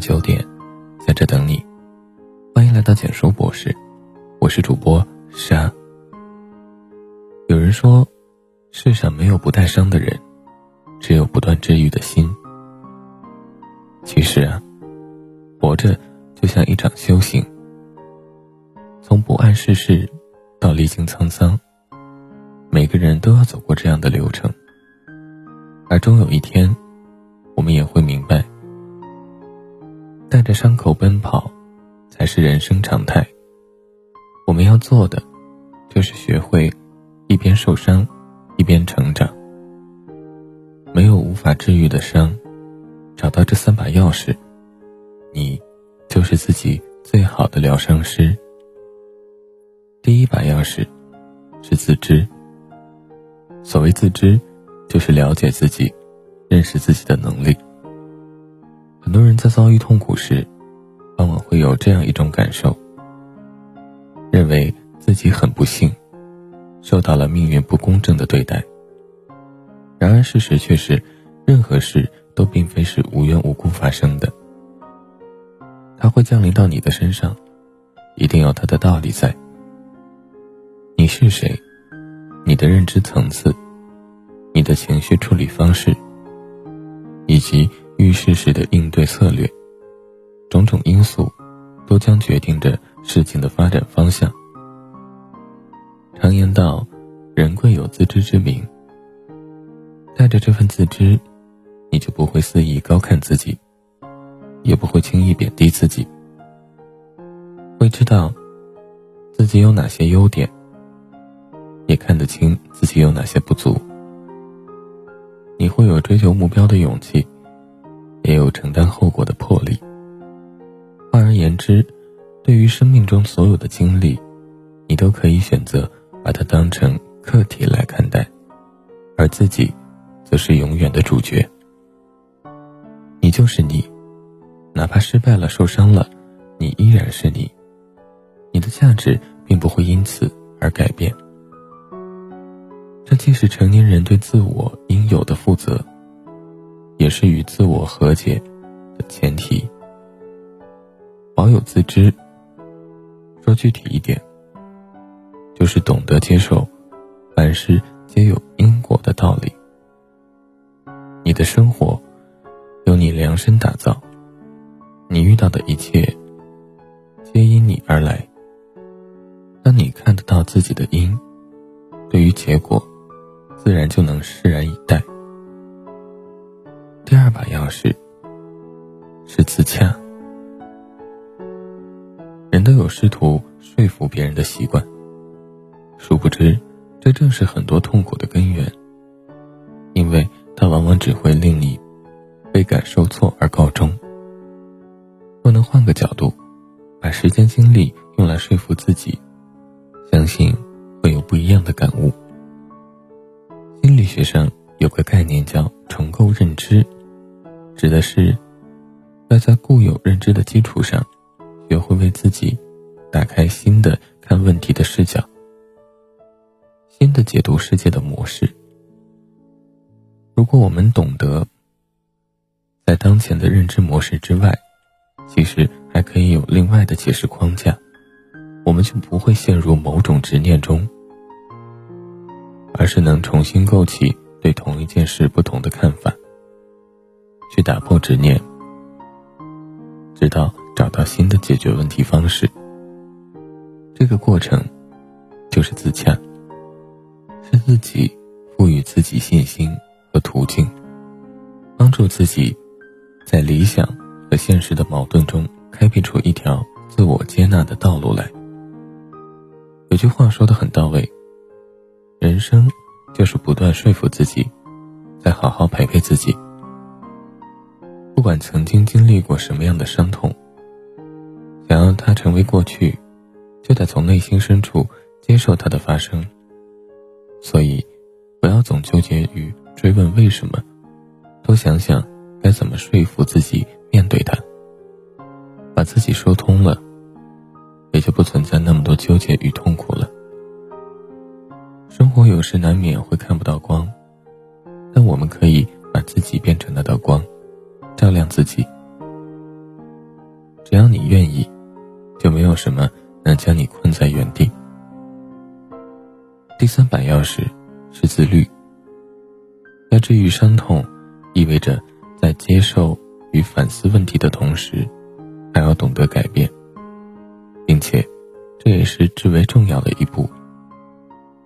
九点，在这等你。欢迎来到简说博士，我是主播沙。有人说，世上没有不带伤的人，只有不断治愈的心。其实啊，活着就像一场修行，从不谙世事到历经沧桑，每个人都要走过这样的流程，而终有一天。我们也会明白，带着伤口奔跑，才是人生常态。我们要做的，就是学会一边受伤，一边成长。没有无法治愈的伤，找到这三把钥匙，你就是自己最好的疗伤师。第一把钥匙是自知。所谓自知，就是了解自己。认识自己的能力。很多人在遭遇痛苦时，往往会有这样一种感受：认为自己很不幸，受到了命运不公正的对待。然而事实却是，任何事都并非是无缘无故发生的。它会降临到你的身上，一定有它的道理在。你是谁？你的认知层次，你的情绪处理方式。以及遇事时的应对策略，种种因素，都将决定着事情的发展方向。常言道：“人贵有自知之明。”带着这份自知，你就不会肆意高看自己，也不会轻易贬低自己。会知道自己有哪些优点，也看得清自己有哪些不足。你会有追求目标的勇气，也有承担后果的魄力。换而言之，对于生命中所有的经历，你都可以选择把它当成课题来看待，而自己，则是永远的主角。你就是你，哪怕失败了、受伤了，你依然是你，你的价值并不会因此而改变。这既是成年人对自我应有的负责，是与自我和解的前提。保有自知，说具体一点，就是懂得接受凡事皆有因果的道理。你的生活由你量身打造，你遇到的一切皆因你而来。当你看得到自己的因，对于结果。自然就能释然以待。把钥匙是自洽。人都有试图说服别人的习惯，殊不知，这正是很多痛苦的根源。因为它往往只会令你倍感受挫而告终。若能换个角度，把时间精力用来说服自己，相信会有不一样的感悟。心理学上有个概念叫重构认知，指的是要在固有认知的基础上，学会为自己打开新的看问题的视角，新的解读世界的模式。如果我们懂得，在当前的认知模式之外，其实还可以有另外的解释框架，我们就不会陷入某种执念中。而是能重新构起对同一件事不同的看法，去打破执念，直到找到新的解决问题方式。这个过程就是自洽，是自己赋予自己信心和途径，帮助自己在理想和现实的矛盾中开辟出一条自我接纳的道路来。有句话说的很到位。人生就是不断说服自己，再好好陪陪自己。不管曾经经历过什么样的伤痛，想要它成为过去，就得从内心深处接受它的发生。所以，不要总纠结于追问为什么，多想想该怎么说服自己面对它。把自己说通了，也就不存在那么多纠结与痛苦了。生活有时难免会看不到光，但我们可以，照亮自己。只要你愿意，就没有什么能将你困在原地。第三把钥匙是自律。要治愈伤痛，意味着在接受与反思问题的同时，还要懂得改变，并且这也是至为重要的一步。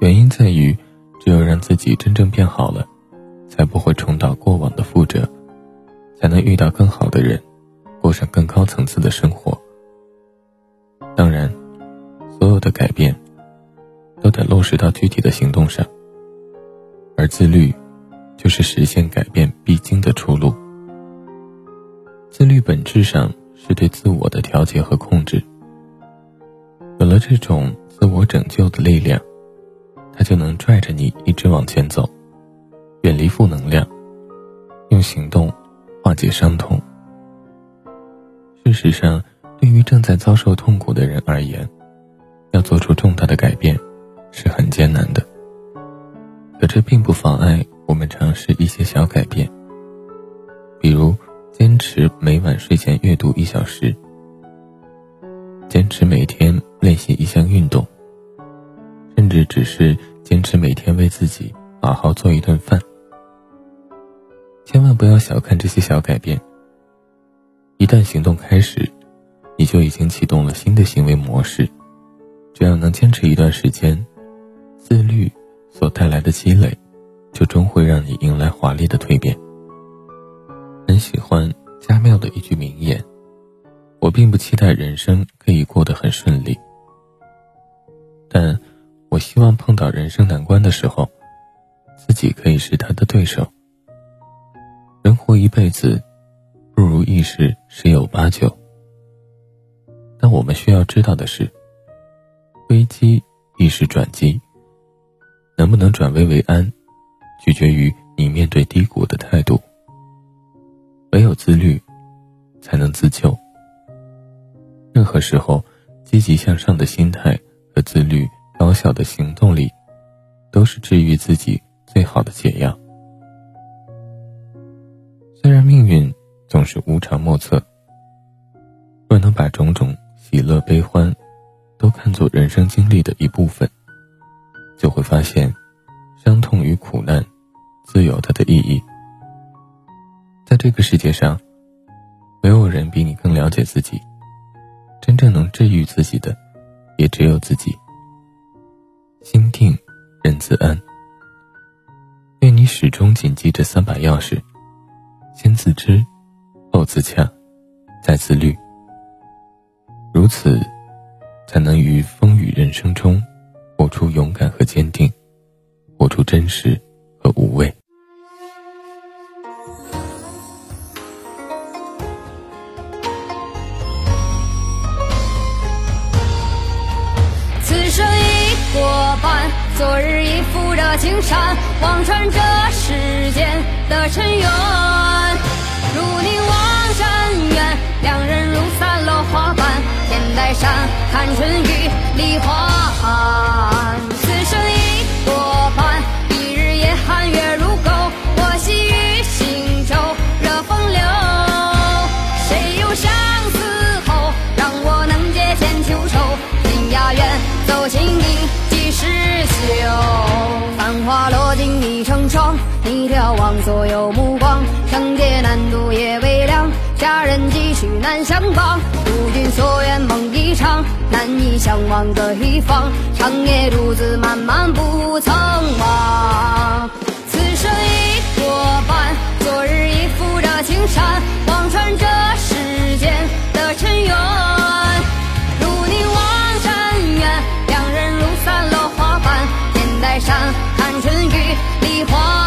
原因在于，只有让自己真正变好了，才不会重蹈过往的覆辙，才能遇到更好的人，过上更高层次的生活。当然，所有的改变都得落实到具体的行动上，而自律。就是实现改变必经的出路。自律本质上是对自我的调节和控制。有了这种自我拯救的力量，它就能拽着你一直往前走，远离负能量，用行动化解伤痛。事实上，对于正在遭受痛苦的人而言，要做出重大的改变是很艰难的。可这并不妨碍。我们尝试一些小改变，比如坚持每晚睡前阅读一小时，坚持每天练习一项运动，甚至只是坚持每天为自己好好做一顿饭。千万不要小看这些小改变，一旦行动开始，你就已经启动了新的行为模式。只要能坚持一段时间，自律所带来的积累。就终会让你迎来华丽的蜕变。很喜欢加缪的一句名言：“我并不期待人生可以过得很顺利，但我希望碰到人生难关的时候，自己可以是他的对手。人活一辈子，不如意事十有八九，但我们需要知道的是，危机亦是转机，能不能转危为安？”取决于你面对低谷的态度。唯有自律，才能自救。任何时候，积极向上的心态和自律高效的行动力，都是治愈自己最好的解药。总是无常莫测，若能把种种喜乐悲欢，都看作人生经历的一部分，就会发现。伤痛与苦难，自有它的意义。在这个世界上，没有人比你更了解自己，真正能治愈自己的，也只有自己。心定，人自安。愿你始终谨记这三把钥匙：先自知，后自洽，再自律。如此，才能于风雨人生中，活出勇敢和坚定。活出真实和无畏。此生已过半，昨日已负着青山，望穿这世间的尘缘。如你望山远，两人如散落花瓣，天台山看春雨，梨花寒。此生已多盼眺望所有目光，圣洁难渡夜微凉，佳人几许难相忘。如君所愿梦一场，难以相忘的一方，长夜独自漫漫不曾忘。此生已过半，昨日已负着青山，望穿这世间的尘缘。如凝望山远，两人如散落花瓣，天台山看春雨，梨花。